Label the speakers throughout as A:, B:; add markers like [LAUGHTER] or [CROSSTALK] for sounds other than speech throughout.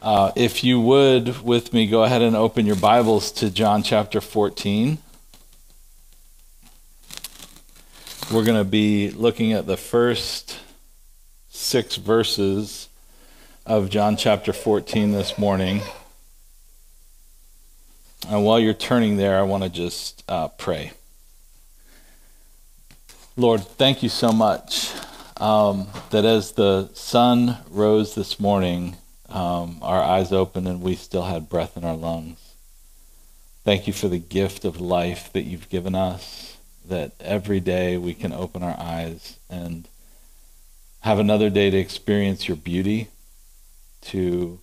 A: Uh, if you would, with me, go ahead and open your Bibles to John chapter 14. We're going to be looking at the first six verses of John chapter 14 this morning. And while you're turning there, I want to just uh, pray. Lord, thank you so much um, that as the sun rose this morning, um, our eyes open and we still had breath in our lungs. Thank you for the gift of life that you've given us, that every day we can open our eyes and have another day to experience your beauty, to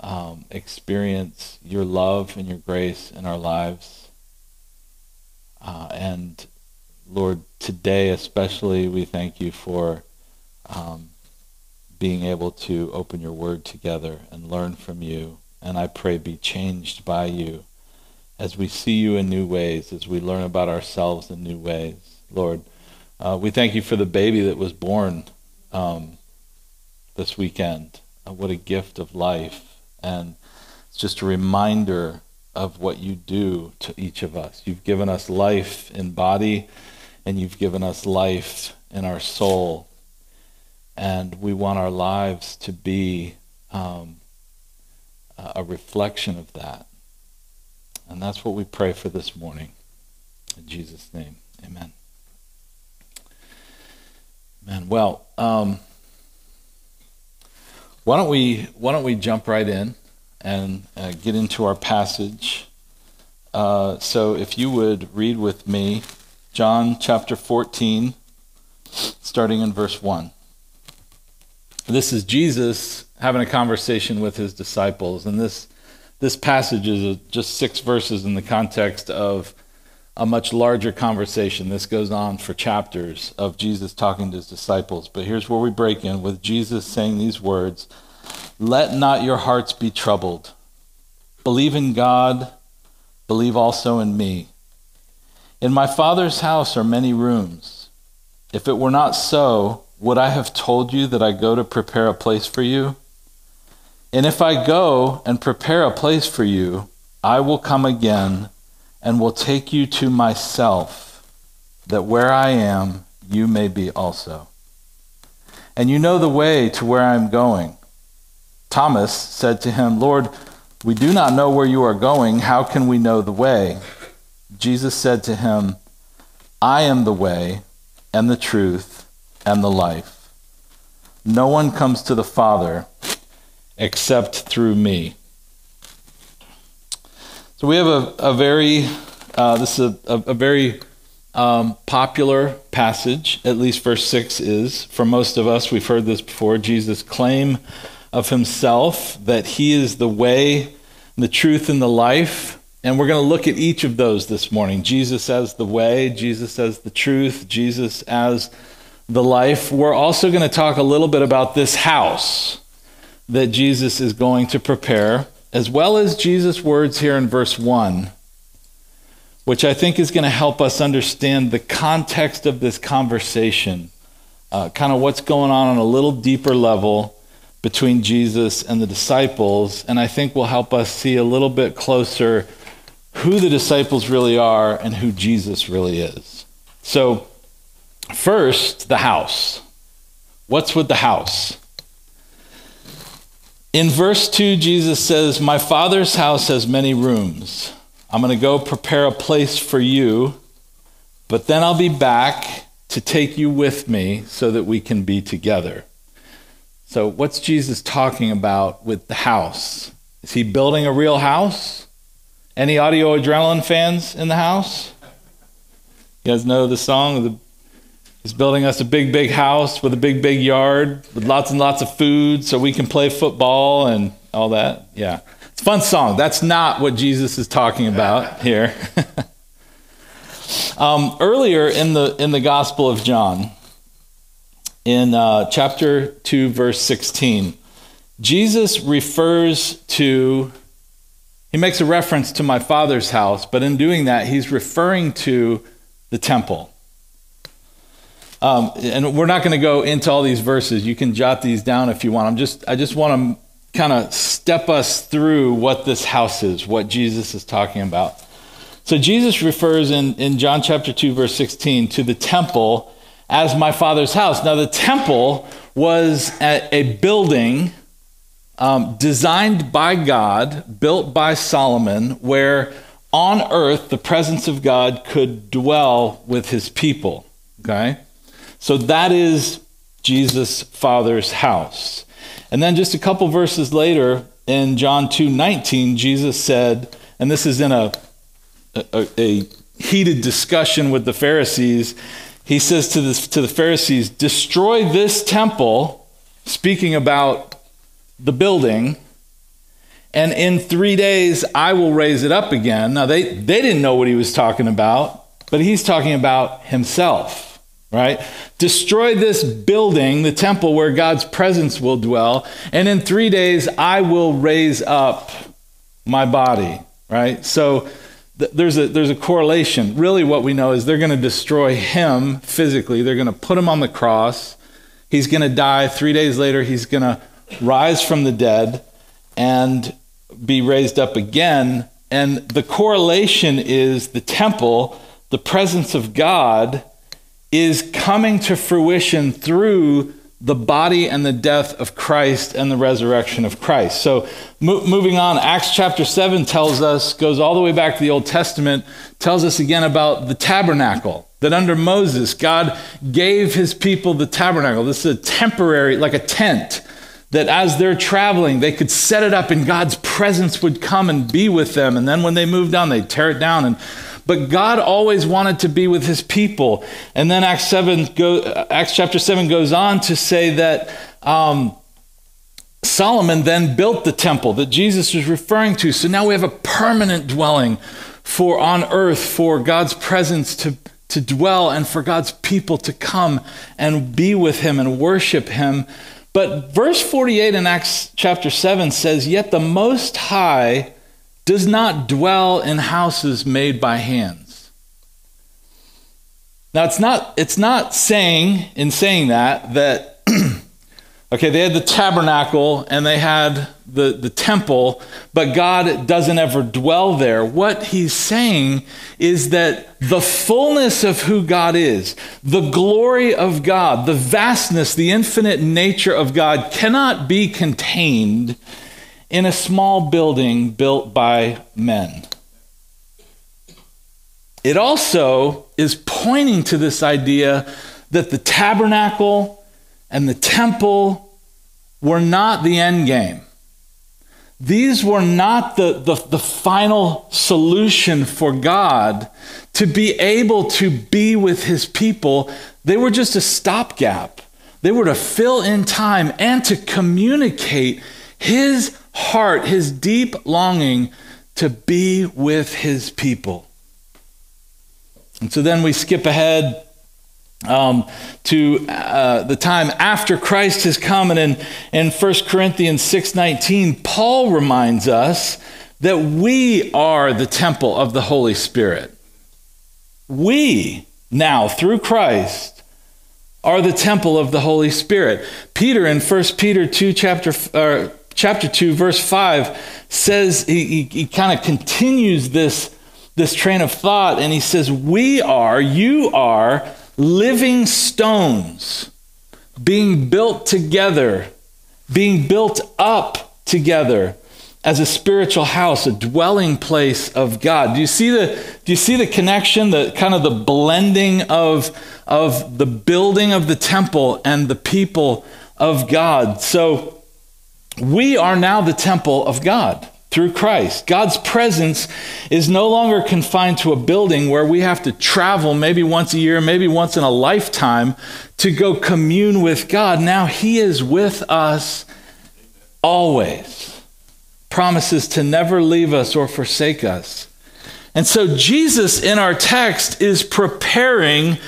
A: um, experience your love and your grace in our lives. Uh, and Lord, today especially, we thank you for um, being able to open your word together and learn from you. And I pray be changed by you as we see you in new ways, as we learn about ourselves in new ways. Lord, uh, we thank you for the baby that was born um, this weekend. Uh, what a gift of life. And it's just a reminder of what you do to each of us. You've given us life in body, and you've given us life in our soul and we want our lives to be um, a reflection of that. And that's what we pray for this morning. In Jesus' name, amen. Amen. Well, um, why don't we why don't we jump right in and uh, get into our passage? Uh, so, if you would read with me, John chapter 14, starting in verse 1. This is Jesus having a conversation with his disciples, and this this passage is just six verses in the context of a much larger conversation. This goes on for chapters of Jesus talking to his disciples. But here's where we break in with Jesus saying these words Let not your hearts be troubled. Believe in God, believe also in me. In my Father's house are many rooms. If it were not so, would I have told you that I go to prepare a place for you? And if I go and prepare a place for you, I will come again and will take you to myself, that where I am, you may be also. And you know the way to where I am going. Thomas said to him, Lord, we do not know where you are going. How can we know the way? Jesus said to him, I am the way and the truth and the life. No one comes to the Father except through me. So we have a, a very, uh, this is a, a, very um, popular passage, at least verse 6 is. For most of us, we've heard this before. Jesus' claim of himself that he is the way, the truth, and the life. And we're going to look at each of those this morning. Jesus as the way, Jesus as the truth, Jesus as the life, we're also going to talk a little bit about this house that Jesus is going to prepare, as well as Jesus' words here in verse 1, which I think is going to help us understand the context of this conversation, uh, kind of what's going on on a little deeper level between Jesus and the disciples, and I think will help us see a little bit closer who the disciples really are and who Jesus really is. So, First, the house. What's with the house? In verse 2, Jesus says, My Father's house has many rooms. I'm going to go prepare a place for you, but then I'll be back to take you with me so that we can be together. So, what's Jesus talking about with the house? Is he building a real house? Any audio adrenaline fans in the house? You guys know the song, the He's building us a big, big house with a big, big yard with lots and lots of food so we can play football and all that. Yeah. It's a fun song. That's not what Jesus is talking about here. [LAUGHS] um, earlier in the, in the Gospel of John, in uh, chapter 2, verse 16, Jesus refers to, he makes a reference to my Father's house, but in doing that, he's referring to the temple. Um, and we're not going to go into all these verses. You can jot these down if you want. I'm just, I just want to kind of step us through what this house is, what Jesus is talking about. So Jesus refers in, in John chapter 2, verse 16, to the temple as my father's house. Now, the temple was a, building um, designed by God, built by Solomon, where on earth the presence of God could dwell with his people. Okay? So that is Jesus' Father's house. And then just a couple verses later in John 2 19, Jesus said, and this is in a a, a heated discussion with the Pharisees, he says to, this, to the Pharisees, Destroy this temple, speaking about the building, and in three days I will raise it up again. Now, they, they didn't know what he was talking about, but he's talking about himself, right? Destroy this building, the temple where God's presence will dwell, and in three days I will raise up my body, right? So, there's a, there's a correlation. Really, what we know is they're going to destroy him physically. They're going to put him on the cross. He's going to die. Three days later, he's going to rise from the dead and be raised up again. And the correlation is the temple, the presence of God, is coming to fruition through the body and the death of Christ and the resurrection of Christ. So, mo- moving on, Acts chapter 7 tells us, goes all the way back to the Old Testament, tells us again about the tabernacle. That under Moses, God gave his people the tabernacle. This is a temporary, like a tent, that as they're traveling, they could set it up and God's presence would come and be with them. And then when they moved on, they'd tear it down and but God always wanted to be with his people. And then Acts, 7 go, Acts chapter 7 goes on to say that um, Solomon then built the temple that Jesus was referring to. So now we have a permanent dwelling for on earth for God's presence to, to dwell and for God's people to come and be with him and worship him. But verse 48 in Acts chapter 7 says, Yet the Most High does not dwell in houses made by hands. Now it's not it's not saying in saying that that [CLEARS THROAT] okay, they had the tabernacle and they had the, the temple, but God doesn't ever dwell there. What he's saying is that the fullness of who God is, the glory of God, the vastness, the infinite nature of God cannot be contained in a small building built by men. It also is pointing to this idea that the tabernacle and the temple were not the end game. These were not the, the, the, final solution for God to be able to be with his people. They were just a stopgap. They were to fill in time and to communicate his heart, his deep longing to be with his people. And so then we skip ahead um, to uh, the time after Christ has come, and in, in 1 Corinthians 6.19, Paul reminds us that we are the temple of the Holy Spirit. We now, through Christ, are the temple of the Holy Spirit. Peter in 1 Peter 2, chapter, uh, chapter 2, verse 5 says, he, he, he kind of continues this, this train of thought, and he says, We are, you are living stones being built together, being built up together as a spiritual house, a dwelling place of God. Do you see the, do you see the connection, the kind of the blending of, of the building of the temple and the people of God? So, we are now the temple of God through Christ. God's presence is no longer confined to a building where we have to travel maybe once a year, maybe once in a lifetime to go commune with God. Now He is with us always, promises to never leave us or forsake us. And so Jesus in our text is preparing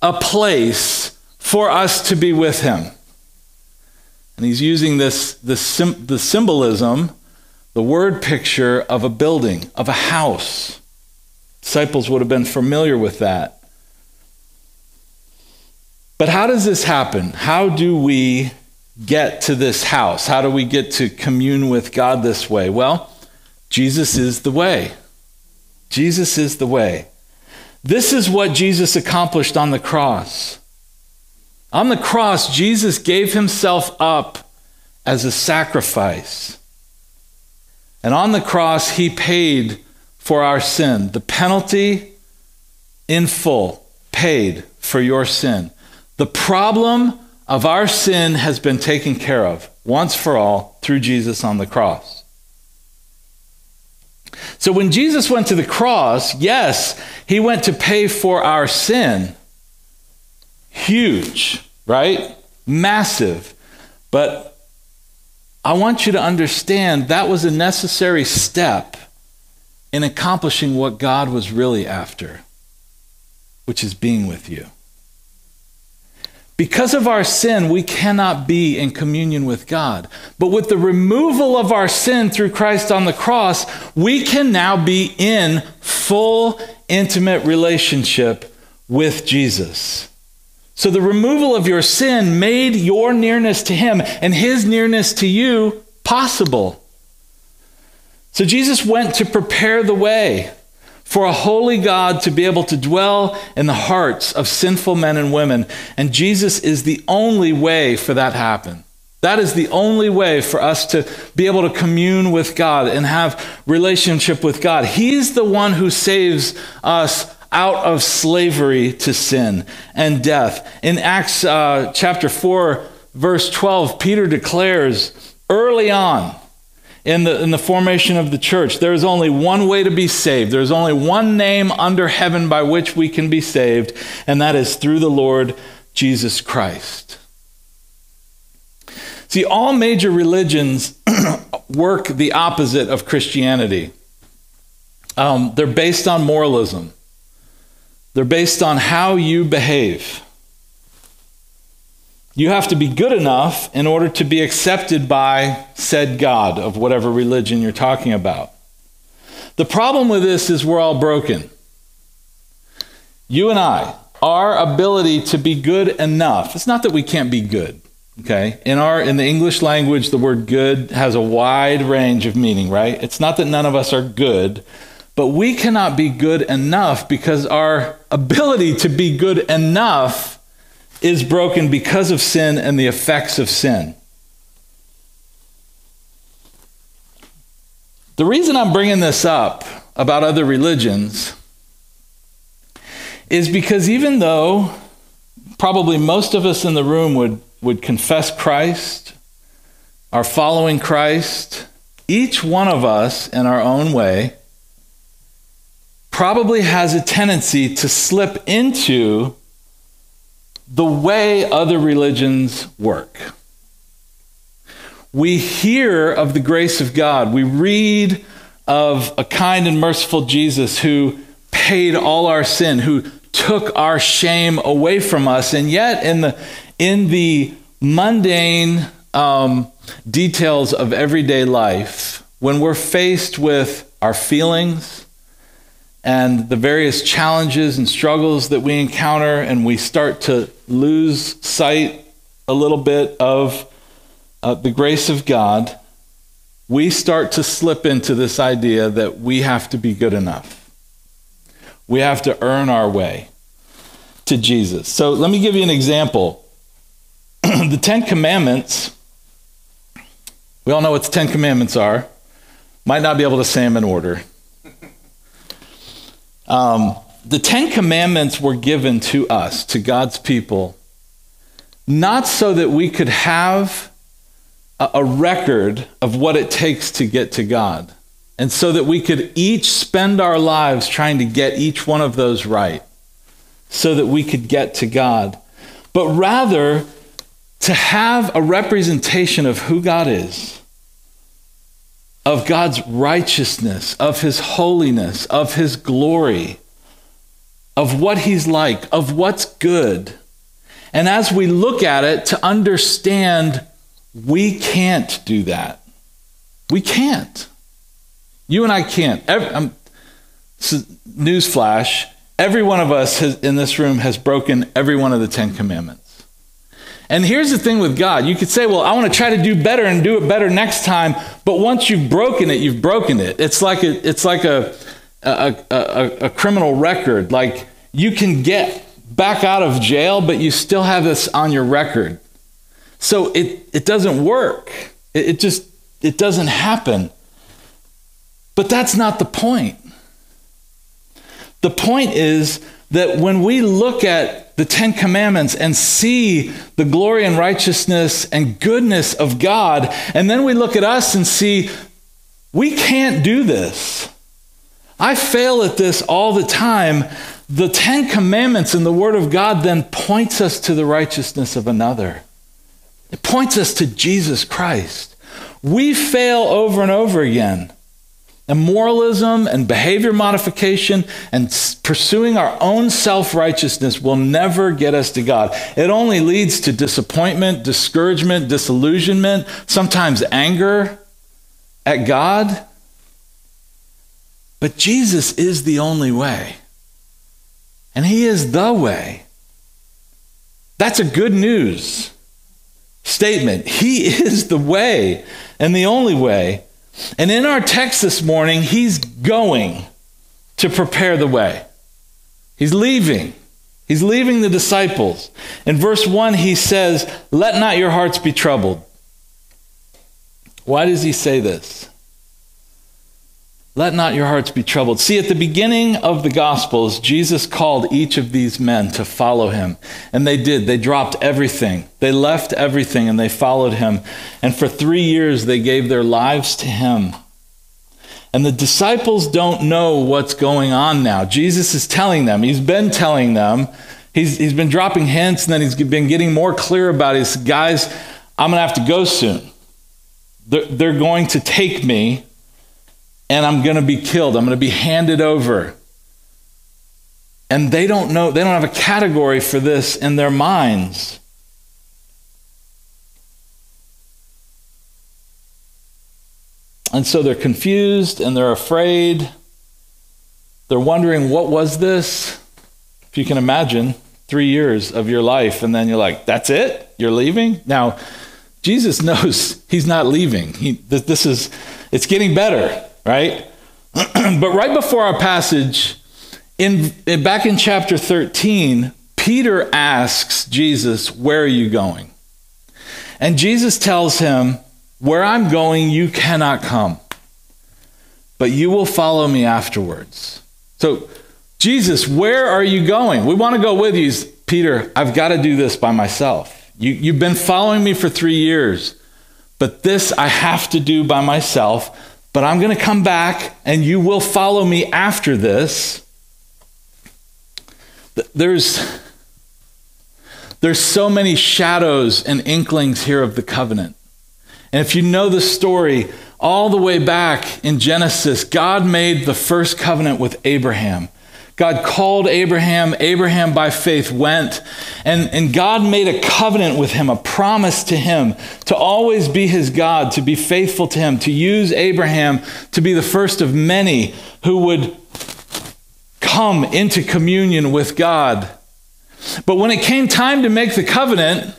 A: a place for us to be with Him. And he's using this, this the symbolism, the word picture of a building, of a house. Disciples would have been familiar with that. But how does this happen? How do we get to this house? How do we get to commune with God this way? Well, Jesus is the way. Jesus is the way. This is what Jesus accomplished on the cross. On the cross, Jesus gave himself up as a sacrifice. And on the cross, he paid for our sin. The penalty in full, paid for your sin. The problem of our sin has been taken care of once for all through Jesus on the cross. So when Jesus went to the cross, yes, he went to pay for our sin. Huge, right? Massive. But I want you to understand that was a necessary step in accomplishing what God was really after, which is being with you. Because of our sin, we cannot be in communion with God. But with the removal of our sin through Christ on the cross, we can now be in full, intimate relationship with Jesus. So the removal of your sin made your nearness to Him and His nearness to you possible. So Jesus went to prepare the way for a holy God to be able to dwell in the hearts of sinful men and women. And Jesus is the only way for that to happen. That is the only way for us to be able to commune with God and have relationship with God. He's the one who saves us out of slavery to sin and death. In Acts uh, chapter 4, verse 12, Peter declares early on, in the, in the formation of the church. There is only one way to be saved. There is only one name under heaven by which we can be saved, and that is through the Lord Jesus Christ. See, all major religions [CLEARS THROAT] work the opposite of Christianity. Um, they're based on moralism, they're based on how you behave. You have to be good enough in order to be accepted by said God of whatever religion you're talking about. The problem with this is we're all broken. You and I, our ability to be good enough, it's not that we can't be good. Okay? In our in the English language, the word good has a wide range of meaning, right? It's not that none of us are good, but we cannot be good enough because our ability to be good enough is broken because of sin and the effects of sin. The reason I'm bringing this up about other religions is because even though probably most of us in the room would, would confess Christ, are following Christ, each one of us in our own way probably has a tendency to slip into the way other religions work. We hear of the grace of God. We read of a kind and merciful Jesus who paid all our sin, who took our shame away from us. And yet, in the, in the mundane um, details of everyday life, when we're faced with our feelings, and the various challenges and struggles that we encounter, and we start to lose sight a little bit of uh, the grace of God, we start to slip into this idea that we have to be good enough. We have to earn our way to Jesus. So let me give you an example. [CLEARS THROAT] the Ten Commandments, we all know what the Ten Commandments are. Might not be able to say them in order. Um, the Ten Commandments were given to us, to God's people, not so that we could have a, a record of what it takes to get to God, and so that we could each spend our lives trying to get each one of those right, so that we could get to God, but rather to have a representation of who God is of God's righteousness, of his holiness, of his glory, of what he's like, of what's good. And as we look at it, to understand we can't do that. We can't. You and I can't. Every, um, newsflash every one of us has, in this room has broken every one of the Ten Commandments. And here's the thing with God. You could say, well, I want to try to do better and do it better next time. But once you've broken it, you've broken it. It's like a, it's like a, a, a, a criminal record. Like you can get back out of jail, but you still have this on your record. So it, it doesn't work. It, it just, it doesn't happen. But that's not the point. The point is that when we look at the Ten Commandments and see the glory and righteousness and goodness of God, and then we look at us and see we can't do this. I fail at this all the time. The Ten Commandments and the Word of God then points us to the righteousness of another. It points us to Jesus Christ. We fail over and over again. And moralism and behavior modification and pursuing our own self righteousness will never get us to God. It only leads to disappointment, discouragement, disillusionment, sometimes anger at God. But Jesus is the only way. And He is the way. That's a good news statement. He [LAUGHS] is the way and the only way. And in our text this morning, he's going to prepare the way. He's leaving. He's leaving the disciples. In verse 1, he says, Let not your hearts be troubled. Why does he say this? Let not your hearts be troubled. See, at the beginning of the Gospels, Jesus called each of these men to follow him. And they did. They dropped everything. They left everything and they followed him. And for three years, they gave their lives to him. And the disciples don't know what's going on now. Jesus is telling them, he's been telling them, he's, he's been dropping hints, and then he's been getting more clear about it. He said, Guys, I'm going to have to go soon. They're, they're going to take me and I'm going to be killed. I'm going to be handed over. And they don't know, they don't have a category for this in their minds. And so they're confused and they're afraid. They're wondering, what was this? If you can imagine, three years of your life, and then you're like, that's it? You're leaving? Now, Jesus [LAUGHS] knows he's not leaving. He, this is, it's getting better right? [CLEARS THROAT] but right before our passage, in, in, back in chapter 13, Peter asks Jesus, Where are you going? And Jesus tells him, Where I'm going, you cannot come, but you will follow me afterwards. So, Jesus, where are you going? We want to go with you. Peter, I've got to do this by myself. You, you've been following me for three years, but this I have to do by myself but I'm going to come back and you will follow me after this. There's, there's so many shadows and inklings here of the covenant. And if you know the story, all the way back in Genesis, God made the first covenant with Abraham. God called Abraham. Abraham, by faith, went. And, and God made a covenant with him, a promise to him to always be his God, to be faithful to him, to use Abraham to be the first of many who would come into communion with God. But when it came time to make the covenant,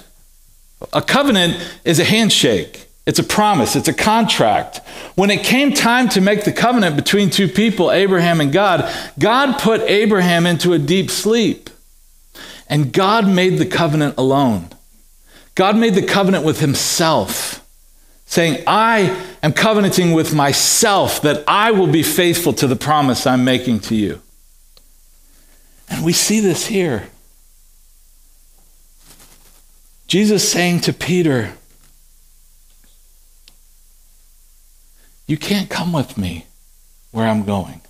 A: a covenant is a handshake. It's a promise, it's a contract. When it came time to make the covenant between two people, Abraham and God, God put Abraham into a deep sleep. And God made the covenant alone. God made the covenant with himself, saying, I am covenanting with myself that I will be faithful to the promise I'm making to you. And we see this here. Jesus saying to Peter, You can't come with me where I'm going.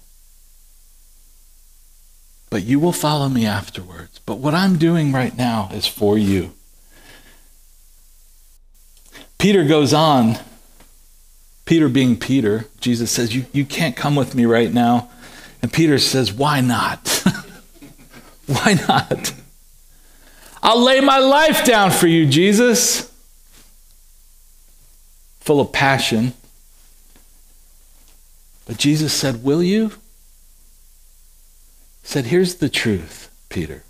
A: But you will follow me afterwards. But what I'm doing right now is for you. Peter goes on. Peter being Peter, Jesus says, You, you can't come with me right now. And Peter says, Why not? [LAUGHS] Why not? I'll lay my life down for you, Jesus. Full of passion. But Jesus said, Will you? He said, Here's the truth, Peter.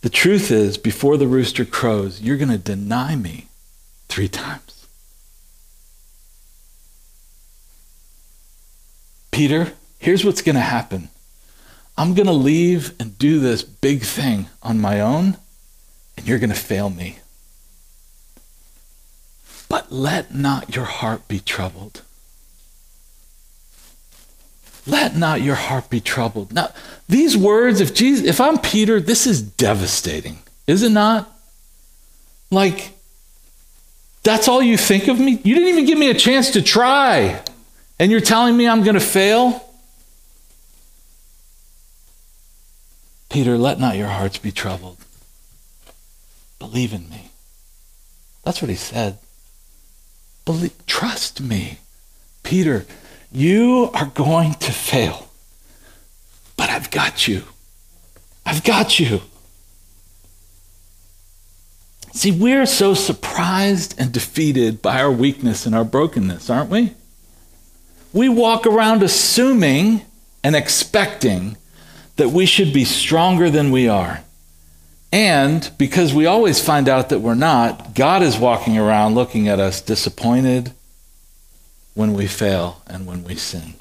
A: The truth is, before the rooster crows, you're going to deny me three times. Peter, here's what's going to happen I'm going to leave and do this big thing on my own, and you're going to fail me. But let not your heart be troubled. Let not your heart be troubled. Now, these words, if Jesus, if I'm Peter, this is devastating, is it not? Like, that's all you think of me? You didn't even give me a chance to try. And you're telling me I'm going to fail? Peter, let not your hearts be troubled. Believe in me. That's what he said. Believe, trust me. Peter, you are going to fail, but I've got you. I've got you. See, we're so surprised and defeated by our weakness and our brokenness, aren't we? We walk around assuming and expecting that we should be stronger than we are. And because we always find out that we're not, God is walking around looking at us disappointed when we fail and when we sin.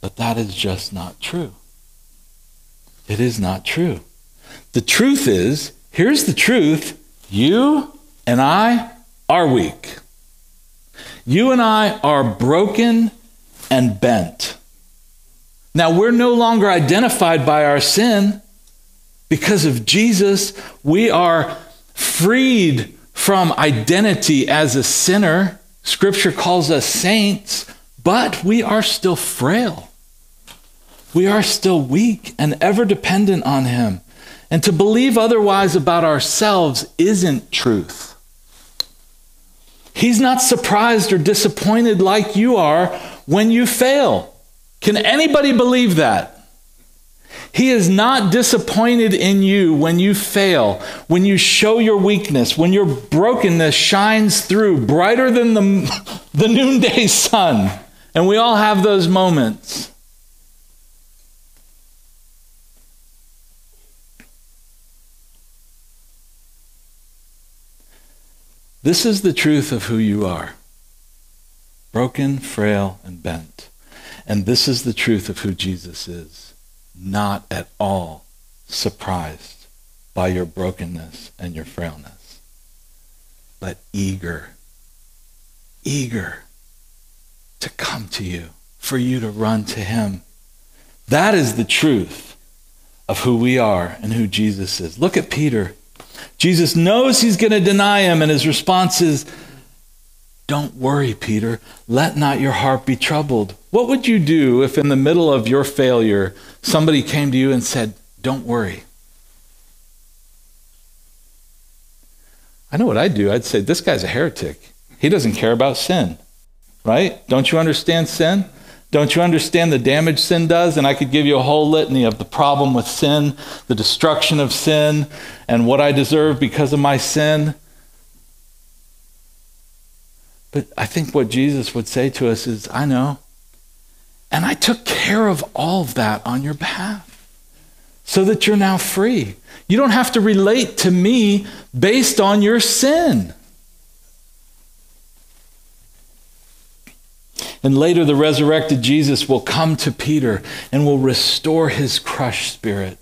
A: But that is just not true. It is not true. The truth is, here's the truth you and I are weak. You and I are broken and bent. Now, we're no longer identified by our sin. Because of Jesus, we are freed from identity as a sinner. Scripture calls us saints, but we are still frail. We are still weak and ever dependent on Him. And to believe otherwise about ourselves isn't truth. He's not surprised or disappointed like you are when you fail. Can anybody believe that? He is not disappointed in you when you fail, when you show your weakness, when your brokenness shines through brighter than the, [LAUGHS] the noonday sun. And we all have those moments. This is the truth of who you are broken, frail, and bent. And this is the truth of who Jesus is. Not at all surprised by your brokenness and your frailness, but eager, eager to come to you, for you to run to him. That is the truth of who we are and who Jesus is. Look at Peter. Jesus knows he's going to deny him, and his response is, Don't worry, Peter. Let not your heart be troubled. What would you do if, in the middle of your failure, somebody came to you and said, Don't worry? I know what I'd do. I'd say, This guy's a heretic. He doesn't care about sin, right? Don't you understand sin? Don't you understand the damage sin does? And I could give you a whole litany of the problem with sin, the destruction of sin, and what I deserve because of my sin. But I think what Jesus would say to us is, I know. And I took care of all of that on your behalf so that you're now free. You don't have to relate to me based on your sin. And later, the resurrected Jesus will come to Peter and will restore his crushed spirit.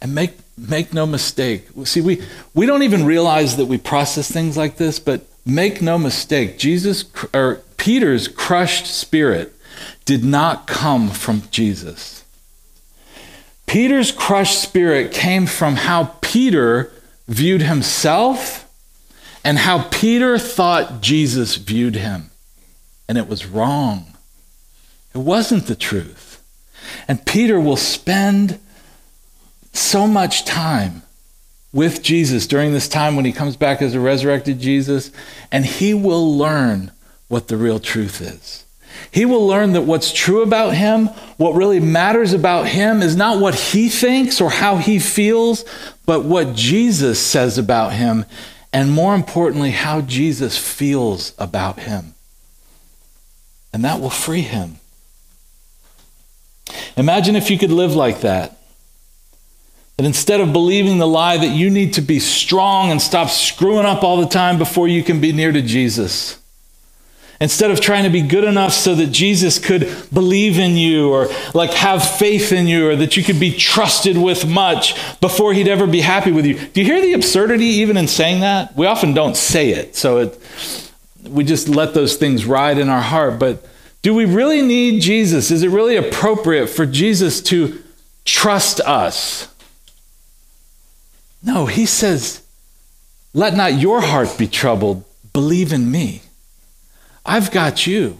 A: And make, make no mistake. See, we, we don't even realize that we process things like this, but make no mistake. Jesus, or Peter's crushed spirit did not come from Jesus. Peter's crushed spirit came from how Peter viewed himself and how Peter thought Jesus viewed him and it was wrong. It wasn't the truth. And Peter will spend so much time with Jesus during this time when he comes back as a resurrected Jesus, and he will learn what the real truth is. He will learn that what's true about him, what really matters about him, is not what he thinks or how he feels, but what Jesus says about him, and more importantly, how Jesus feels about him and that will free him. Imagine if you could live like that. That instead of believing the lie that you need to be strong and stop screwing up all the time before you can be near to Jesus, instead of trying to be good enough so that Jesus could believe in you or like have faith in you or that you could be trusted with much before he'd ever be happy with you. Do you hear the absurdity even in saying that? We often don't say it, so it, we just let those things ride in our heart. But do we really need Jesus? Is it really appropriate for Jesus to trust us? No, he says, Let not your heart be troubled. Believe in me. I've got you.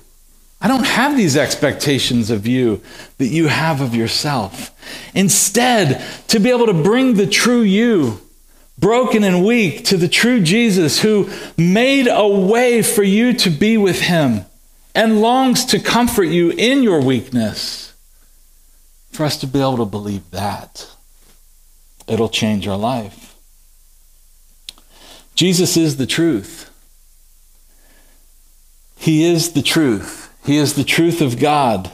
A: I don't have these expectations of you that you have of yourself. Instead, to be able to bring the true you, broken and weak, to the true Jesus who made a way for you to be with him and longs to comfort you in your weakness. For us to be able to believe that it'll change our life. Jesus is the truth. He is the truth. He is the truth of God.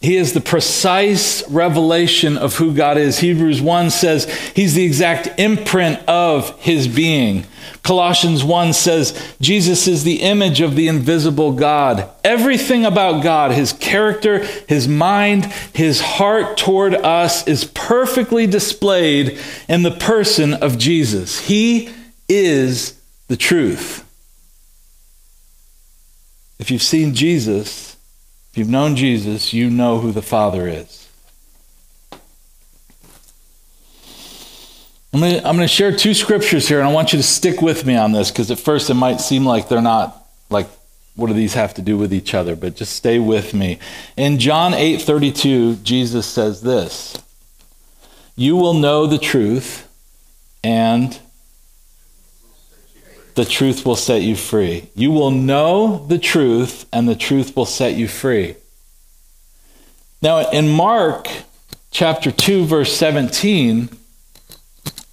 A: He is the precise revelation of who God is. Hebrews 1 says he's the exact imprint of his being. Colossians 1 says Jesus is the image of the invisible God. Everything about God, his character, his mind, his heart toward us is perfectly displayed in the person of Jesus. He is the truth. If you've seen Jesus, if you've known Jesus, you know who the Father is. I'm going, to, share two scriptures here, and I want you to stick with me on this because at first it might seem like they're not like, what do these have to do with each other? But just stay with me. In John 8 32, Jesus says this You will know the truth, and the truth will set you free. You will know the truth, and the truth will set you free. Now, in Mark chapter 2, verse 17,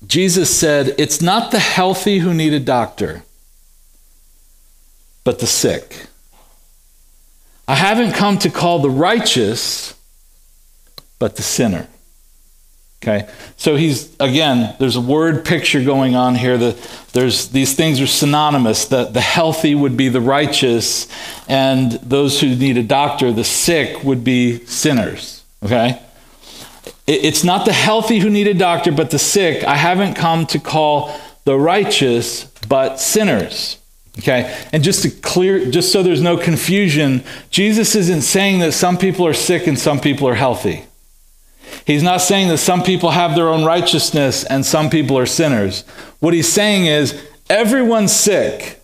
A: Jesus said, It's not the healthy who need a doctor, but the sick. I haven't come to call the righteous, but the sinner. Okay, so he's again. There's a word picture going on here. That there's these things are synonymous. The the healthy would be the righteous, and those who need a doctor, the sick, would be sinners. Okay, it, it's not the healthy who need a doctor, but the sick. I haven't come to call the righteous, but sinners. Okay, and just to clear, just so there's no confusion, Jesus isn't saying that some people are sick and some people are healthy. He's not saying that some people have their own righteousness and some people are sinners. What he's saying is everyone's sick,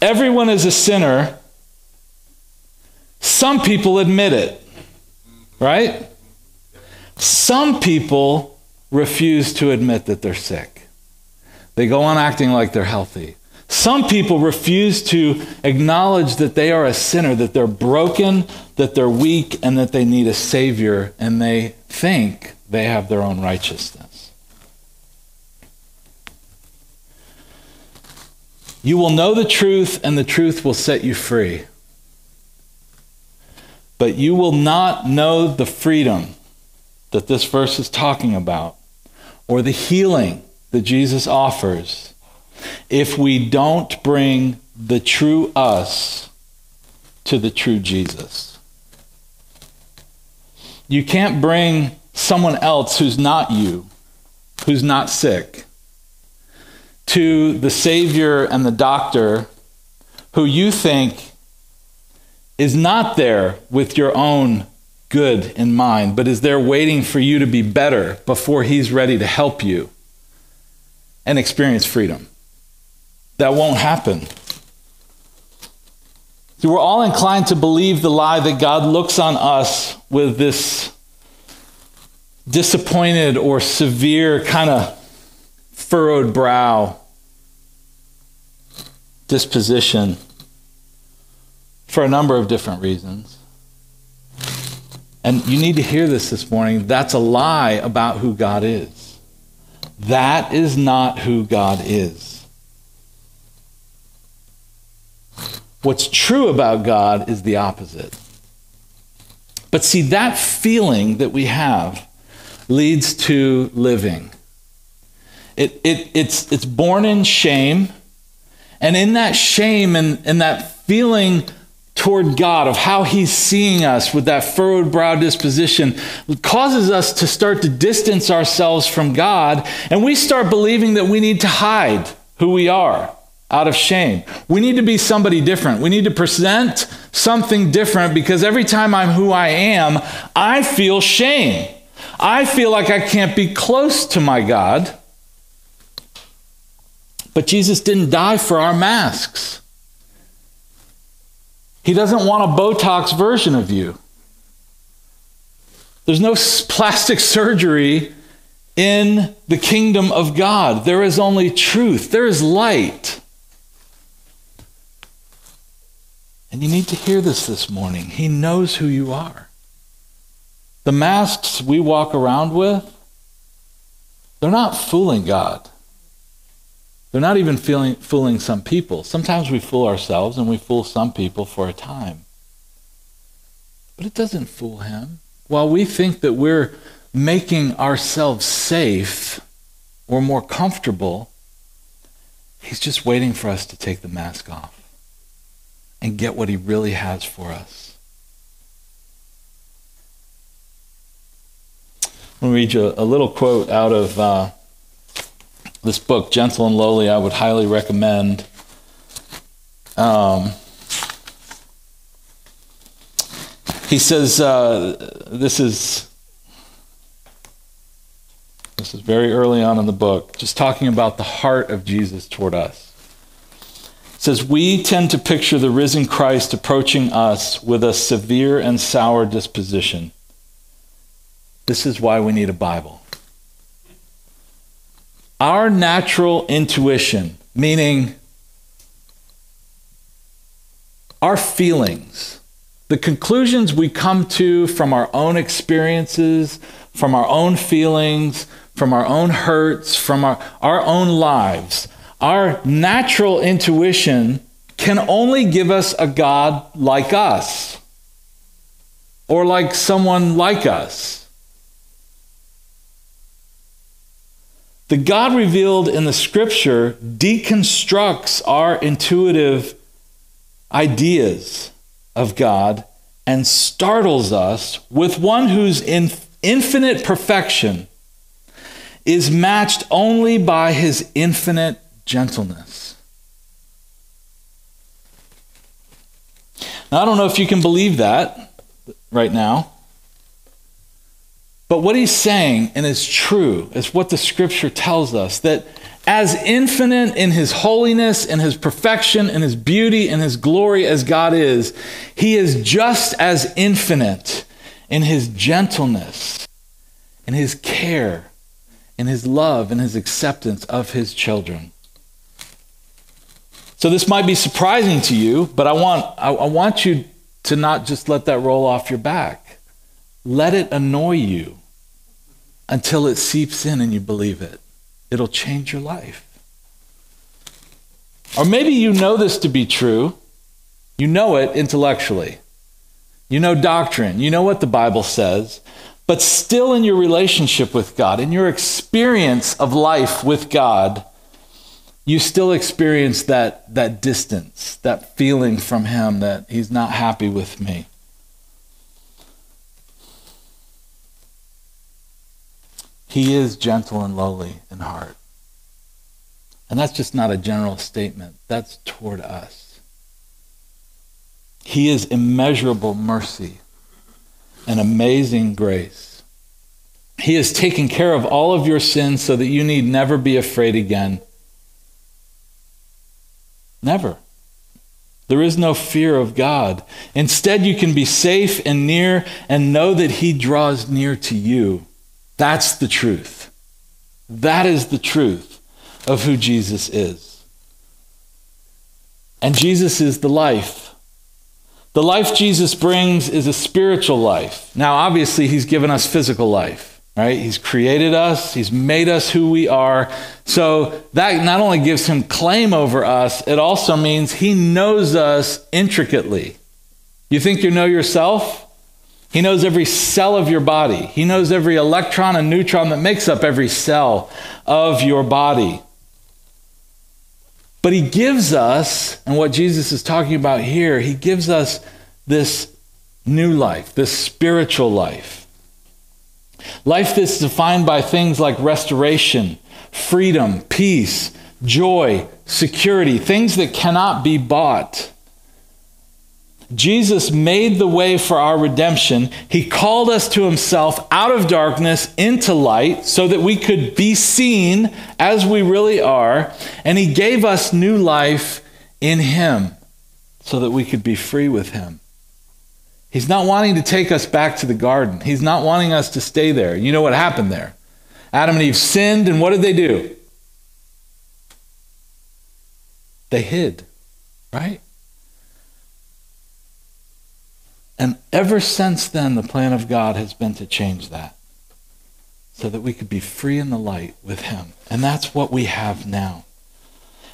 A: everyone is a sinner. Some people admit it, right? Some people refuse to admit that they're sick. They go on acting like they're healthy. Some people refuse to acknowledge that they are a sinner, that they're broken, that they're weak, and that they need a Savior, and they think they have their own righteousness. You will know the truth, and the truth will set you free. But you will not know the freedom that this verse is talking about, or the healing that Jesus offers if we don't bring the true us to the true Jesus. You can't bring someone else who's not you, who's not sick, to the Savior and the doctor who you think is not there with your own good in mind, but is there waiting for you to be better before he's ready to help you and experience freedom. That won't happen. See, we're all inclined to believe the lie that God looks on us with this disappointed or severe kind of furrowed brow disposition for a number of different reasons. And you need to hear this this morning. That's a lie about who God is. That is not who God is. What's true about God is the opposite. But see, that feeling that we have leads to living. It, it, it's, it's born in shame. And in that shame and, and that feeling toward God of how He's seeing us with that furrowed brow disposition causes us to start to distance ourselves from God. And we start believing that we need to hide who we are out of shame. We need to be somebody different. We need to present something different because every time I'm who I am, I feel shame. I feel like I can't be close to my God. But Jesus didn't die for our masks. He doesn't want a Botox version of you. There's no plastic surgery in the kingdom of God. There is only truth, there is light. And you need to hear this this morning. He knows who you are. The masks we walk around with, they're not fooling God. They're not even feeling, fooling some people. Sometimes we fool ourselves and we fool some people for a time. But it doesn't fool him. While we think that we're making ourselves safe or more comfortable, he's just waiting for us to take the mask off and get what he really has for us. I'm going to read you a, little quote out of uh, this book, Gentle and Lowly. I would highly recommend. Um, he says, uh, this is this is very early on in the book, just talking about the heart of Jesus toward us says, We tend to picture the risen Christ approaching us with a severe and sour disposition. This is why we need a Bible. Our natural intuition, meaning our feelings, the conclusions we come to from our own experiences, from our own feelings, from our own hurts, from our, our own lives, our natural intuition can only give us a God like us or like someone like us. The God revealed in the scripture deconstructs our intuitive ideas of God and startles us with one whose in infinite perfection is matched only by his infinite gentleness. Now, I don't know if you can believe that right now. But what he's saying, and is true, is what the scripture tells us that as infinite in his holiness and his perfection and his beauty and his glory as God is, he is just as infinite in his gentleness, in his care, in his love, and his acceptance of his children. So this might be surprising to you, but I want, I, I want you to not just let that roll off your back. Let it annoy you until it seeps in and you believe it. It'll change your life. Or maybe you know this to be true. You know it intellectually. You know doctrine. You know what the Bible says. But still, in your relationship with God, in your experience of life with God, you still experience that, that distance, that feeling from him that he's not happy with me. He is gentle and lowly in heart. And that's just not a general statement, that's toward us. He is immeasurable mercy and amazing grace. He has taken care of all of your sins so that you need never be afraid again. Never. There is no fear of God. Instead, you can be safe and near and know that He draws near to you. That's the truth. That is the truth of who Jesus is. And Jesus is the life. The life Jesus brings is a spiritual life. Now, obviously, He's given us physical life right? He's created us, He's made us who we are. So that not only gives Him claim over us, it also means He knows us intricately. You think you know yourself? He knows every cell of your body. He knows every electron and neutron that makes up every cell of your body. But he gives us, and what Jesus is talking about here, he gives us this new life, this spiritual life. Life that's defined by things like restoration, freedom, peace, joy, security, things that cannot be bought. Jesus made the way for our redemption. He called us to himself out of darkness into light so that we could be seen as we really are. And he gave us new life in him so that we could be free with him. He's not wanting to take us back to the garden. He's not wanting us to stay there. You know what happened there? Adam and Eve sinned, and what did they do? They hid, right? And ever since then, the plan of God has been to change that so that we could be free in the light with Him. And that's what we have now.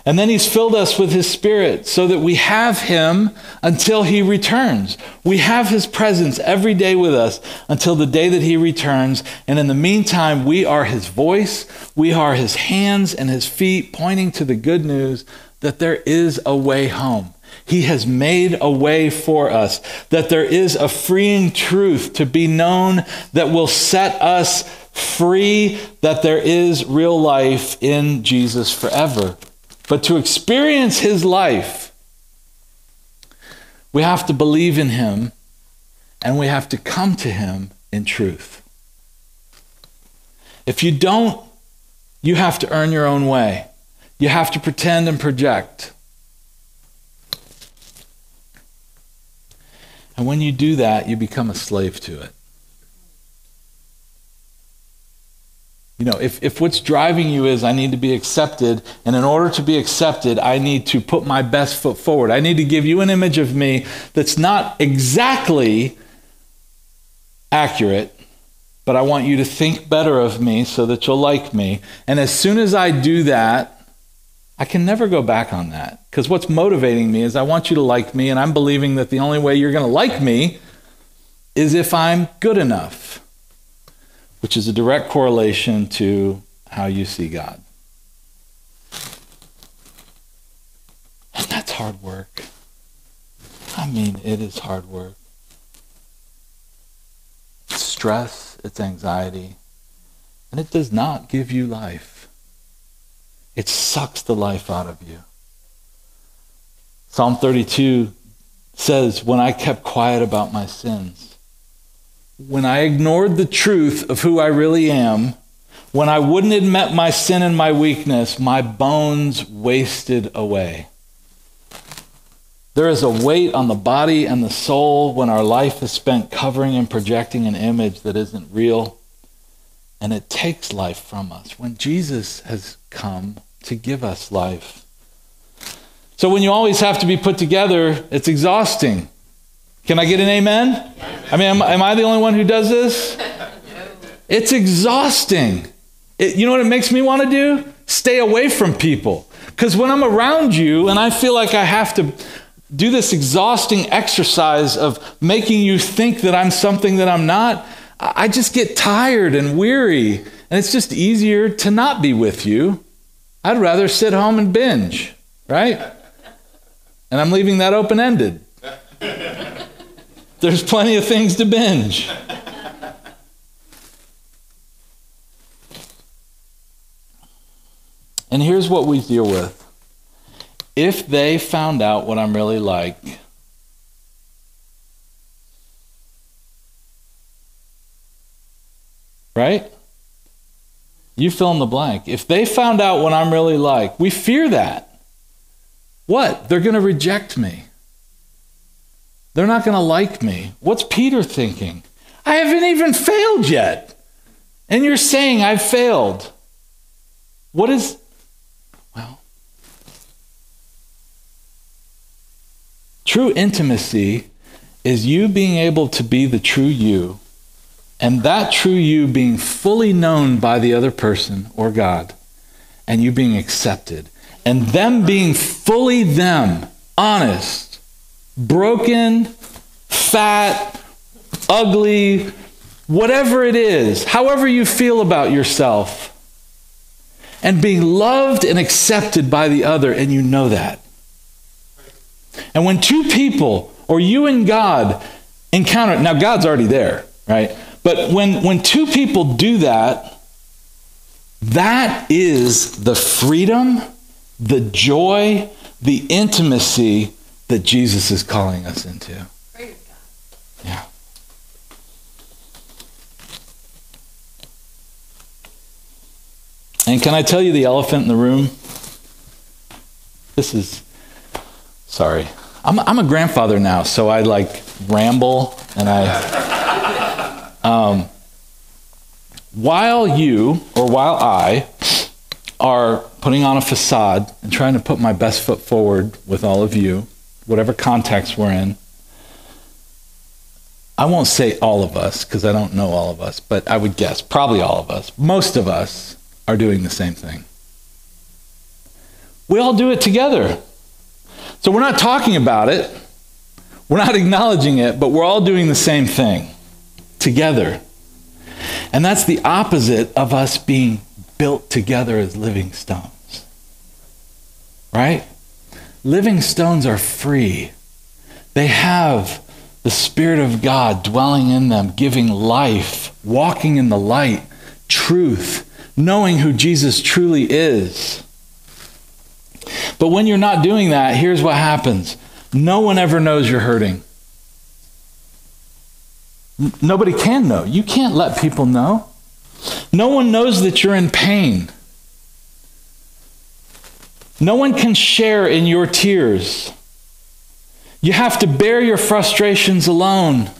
A: And then He's filled us with His Spirit so that we have Him until He returns. We have His presence every day with us until the day that He returns. And in the meantime, we are His voice, we are His hands and His feet pointing to the good news that there is a way home. He has made a way for us, that there is a freeing truth to be known that will set us free, that there is real life in Jesus forever. But to experience his life, we have to believe in him and we have to come to him in truth. If you don't, you have to earn your own way. You have to pretend and project. And when you do that, you become a slave to it. You know, if, if what's driving you is I need to be accepted, and in order to be accepted, I need to put my best foot forward. I need to give you an image of me that's not exactly accurate, but I want you to think better of me so that you'll like me. And as soon as I do that, I can never go back on that because what's motivating me is I want you to like me, and I'm believing that the only way you're going to like me is if I'm good enough, which is a direct correlation to how you see God. And that's hard work. I mean, it is hard work. It's stress, it's anxiety, and it does not give you life. It sucks the life out of you. Psalm 32 says, When I kept quiet about my sins, when I ignored the truth of who I really am, when I wouldn't admit my sin and my weakness, my bones wasted away. There is a weight on the body and the soul when our life is spent covering and projecting an image that isn't real and it takes life from us. When Jesus has come to give us life. So when you always have to be put together, it's exhausting. Can I get an amen? I mean, am, am I the only one who does this? It's exhausting. It, you know what it makes me want to do? Stay away from people. Because when I'm around you and I feel like I have to do this exhausting exercise of making you think that I'm something that I'm not, I just get tired and weary, and it's just easier to not be with you. I'd rather sit home and binge, right? And I'm leaving that open ended. There's plenty of things to binge. And here's what we deal with. If they found out what I'm really like, Right? You fill in the blank. If they found out what I'm really like, we fear that. What? They're going to reject me. They're not going to like me. What's Peter thinking? I haven't even failed yet. And you're saying I've failed. What is. Well. True intimacy is you being able to be the true you and that true you being fully known by the other person or God, and you being accepted, and them being fully them, honest, broken, fat, ugly, whatever it is, however you feel about yourself, and being loved and accepted by the other, and you know that. And when two people, or you and God, encounter, now God's already there, right? But when, when two people do that, that is the freedom, the joy, the intimacy that Jesus is calling us into. Yeah. And can I tell you the elephant in the room? This is, sorry. I'm, I'm a grandfather now, so I like ramble and I. [LAUGHS] Um, while you, or while I, are putting on a facade and trying to put my best foot forward with all of you, whatever context we're in, I won't say all of us because I don't know all of us, but I would guess probably all of us, most of us are doing the same thing. We all do it together. So we're not talking about it, we're not acknowledging it, but we're all doing the same thing together. And that's the opposite of us being built together as living stones. Right? Living stones are free. They have the Spirit of God dwelling in them, giving life, walking in the light, truth, knowing who Jesus truly is. But when you're not doing that, here's what happens no one ever knows you're hurting. Nobody can know. You can't let people know. No one knows that you're in pain. No one can share in your tears. You have to bear your frustrations alone.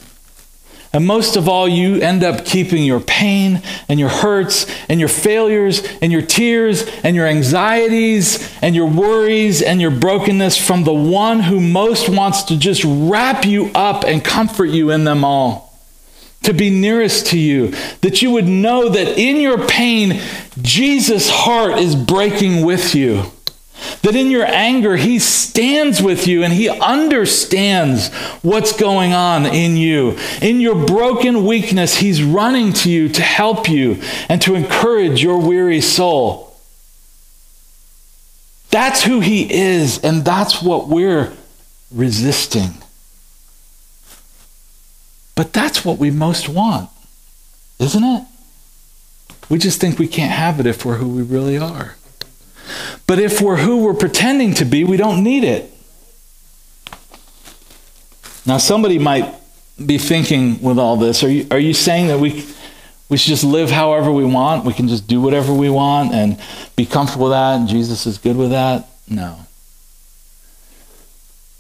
A: And most of all, you end up keeping your pain and your hurts and your failures and your tears and your anxieties and your worries and your brokenness from the one who most wants to just wrap you up and comfort you in them all. To be nearest to you, that you would know that in your pain, Jesus' heart is breaking with you. That in your anger, He stands with you and He understands what's going on in you. In your broken weakness, He's running to you to help you and to encourage your weary soul. That's who He is, and that's what we're resisting. But that's what we most want, isn't it? We just think we can't have it if we're who we really are. But if we're who we're pretending to be, we don't need it. Now, somebody might be thinking with all this, are you, are you saying that we, we should just live however we want? We can just do whatever we want and be comfortable with that, and Jesus is good with that? No.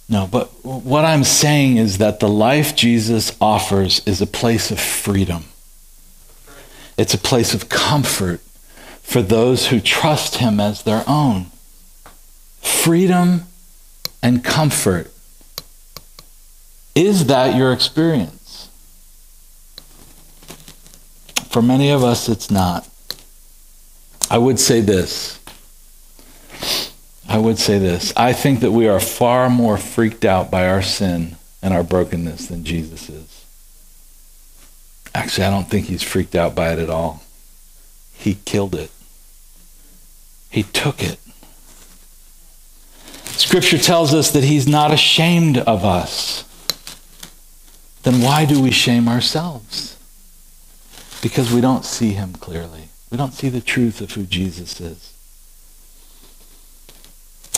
A: No, but what I'm saying is that the life Jesus offers is a place of freedom. It's a place of comfort for those who trust Him as their own. Freedom and comfort. Is that your experience? For many of us, it's not. I would say this. I would say this. I think that we are far more freaked out by our sin and our brokenness than Jesus is. Actually, I don't think he's freaked out by it at all. He killed it. He took it. Scripture tells us that he's not ashamed of us. Then why do we shame ourselves? Because we don't see him clearly. We don't see the truth of who Jesus is.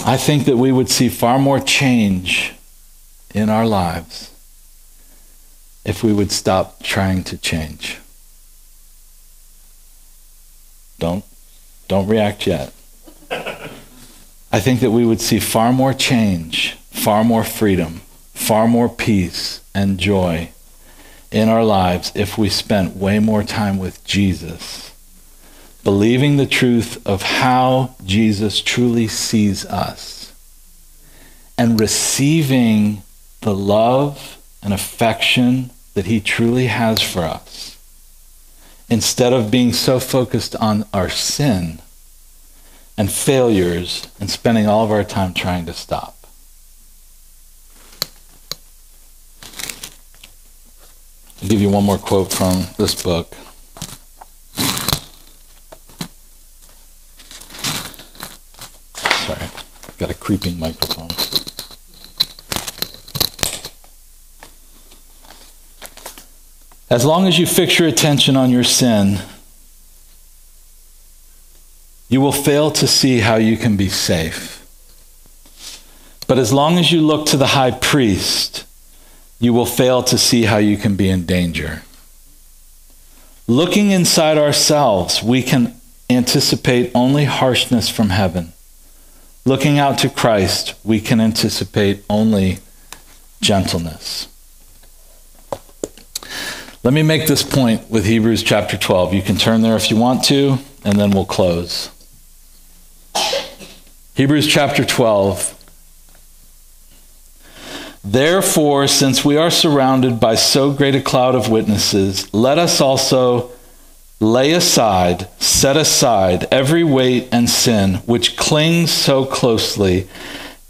A: I think that we would see far more change in our lives if we would stop trying to change. Don't don't react yet. I think that we would see far more change, far more freedom, far more peace and joy in our lives if we spent way more time with Jesus, believing the truth of how Jesus truly sees us, and receiving the love and affection that he truly has for us, instead of being so focused on our sin and failures and spending all of our time trying to stop. I'll give you one more quote from this book. Sorry, got a creeping microphone. As long as you fix your attention on your sin, you will fail to see how you can be safe. But as long as you look to the high priest, you will fail to see how you can be in danger. Looking inside ourselves, we can anticipate only harshness from heaven. Looking out to Christ, we can anticipate only gentleness. Let me make this point with Hebrews chapter 12. You can turn there if you want to, and then we'll close. Hebrews chapter 12. Therefore, since we are surrounded by so great a cloud of witnesses, let us also lay aside, set aside every weight and sin which clings so closely,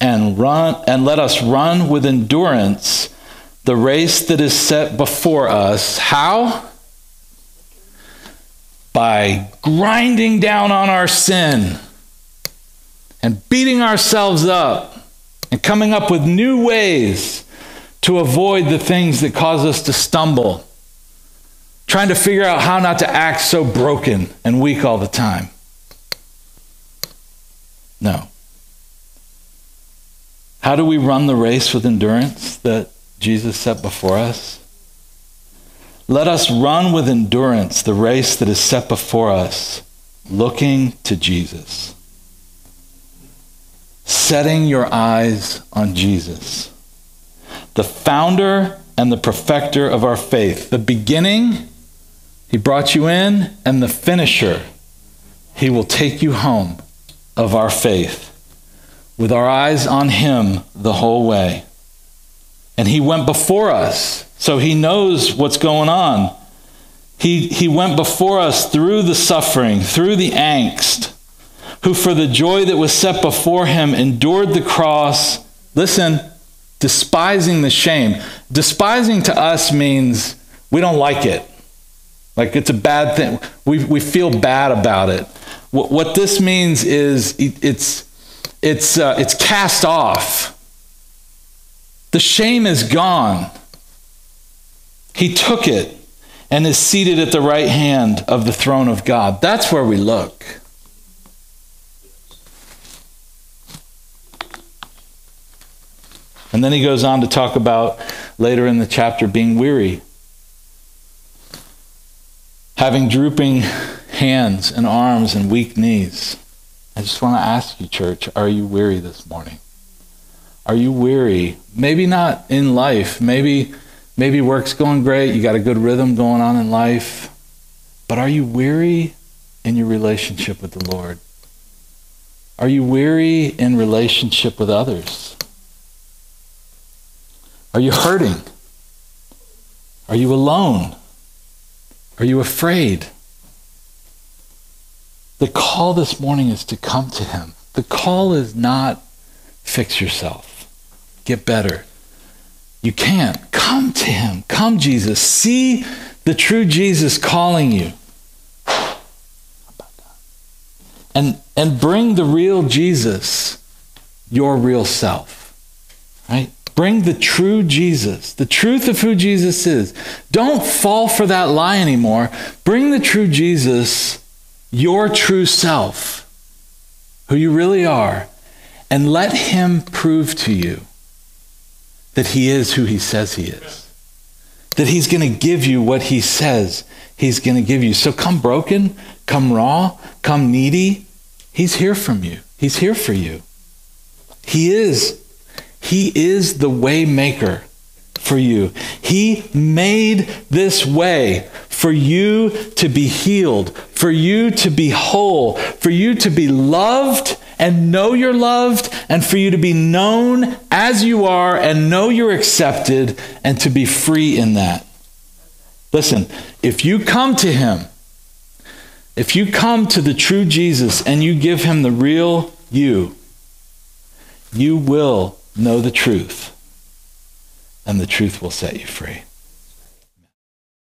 A: and run and let us run with endurance the race that is set before us. How? By grinding down on our sin and beating ourselves up and coming up with new ways to avoid the things that cause us to stumble, trying to figure out how not to act so broken and weak all the time. No. How do we run the race with endurance that Jesus set before us? Let us run with endurance the race that is set before us, looking to Jesus setting your eyes on Jesus, the founder and the perfecter of our faith. The beginning, He brought you in, and the finisher, He will take you home of our faith with our eyes on Him the whole way. And He went before us, so He knows what's going on. He, he went before us through the suffering, through the angst who for the joy that was set before him endured the cross. Listen, despising the shame. Despising to us means we don't like it. Like it's a bad thing. We, we feel bad about it. What, what this means is it's, it's, uh, it's cast off. The shame is gone. He took it and is seated at the right hand of the throne of God. That's where we look. And then he goes on to talk about later in the chapter being weary, having drooping hands and arms and weak knees. I just want to ask you, church, are you weary this morning? Are you weary? Maybe not in life. Maybe maybe work's going great, you got a good rhythm going on in life. But are you weary in your relationship with the Lord? Are you weary in relationship with others? Are you hurting? Are you alone? Are you afraid? The call this morning is to come to Him. The call is not fix yourself, get better. You can't. Come to Him. Come, Jesus. See the true Jesus calling you. And, and bring the real Jesus, your real self. Right? Bring the true Jesus, the truth of who Jesus is. Don't fall for that lie anymore. Bring the true Jesus, your true self, who you really are, and let him prove to you that he is who he says he is. That he's going to give you what he says he's going to give you. So come broken, come raw, come needy. He's here from you. He's here for you. He is he is the way maker for you. He made this way for you to be healed, for you to be whole, for you to be loved and know you're loved, and for you to be known as you are and know you're accepted and to be free in that. Listen, if you come to Him, if you come to the true Jesus and you give Him the real you, you will know the truth, and the truth will set you free.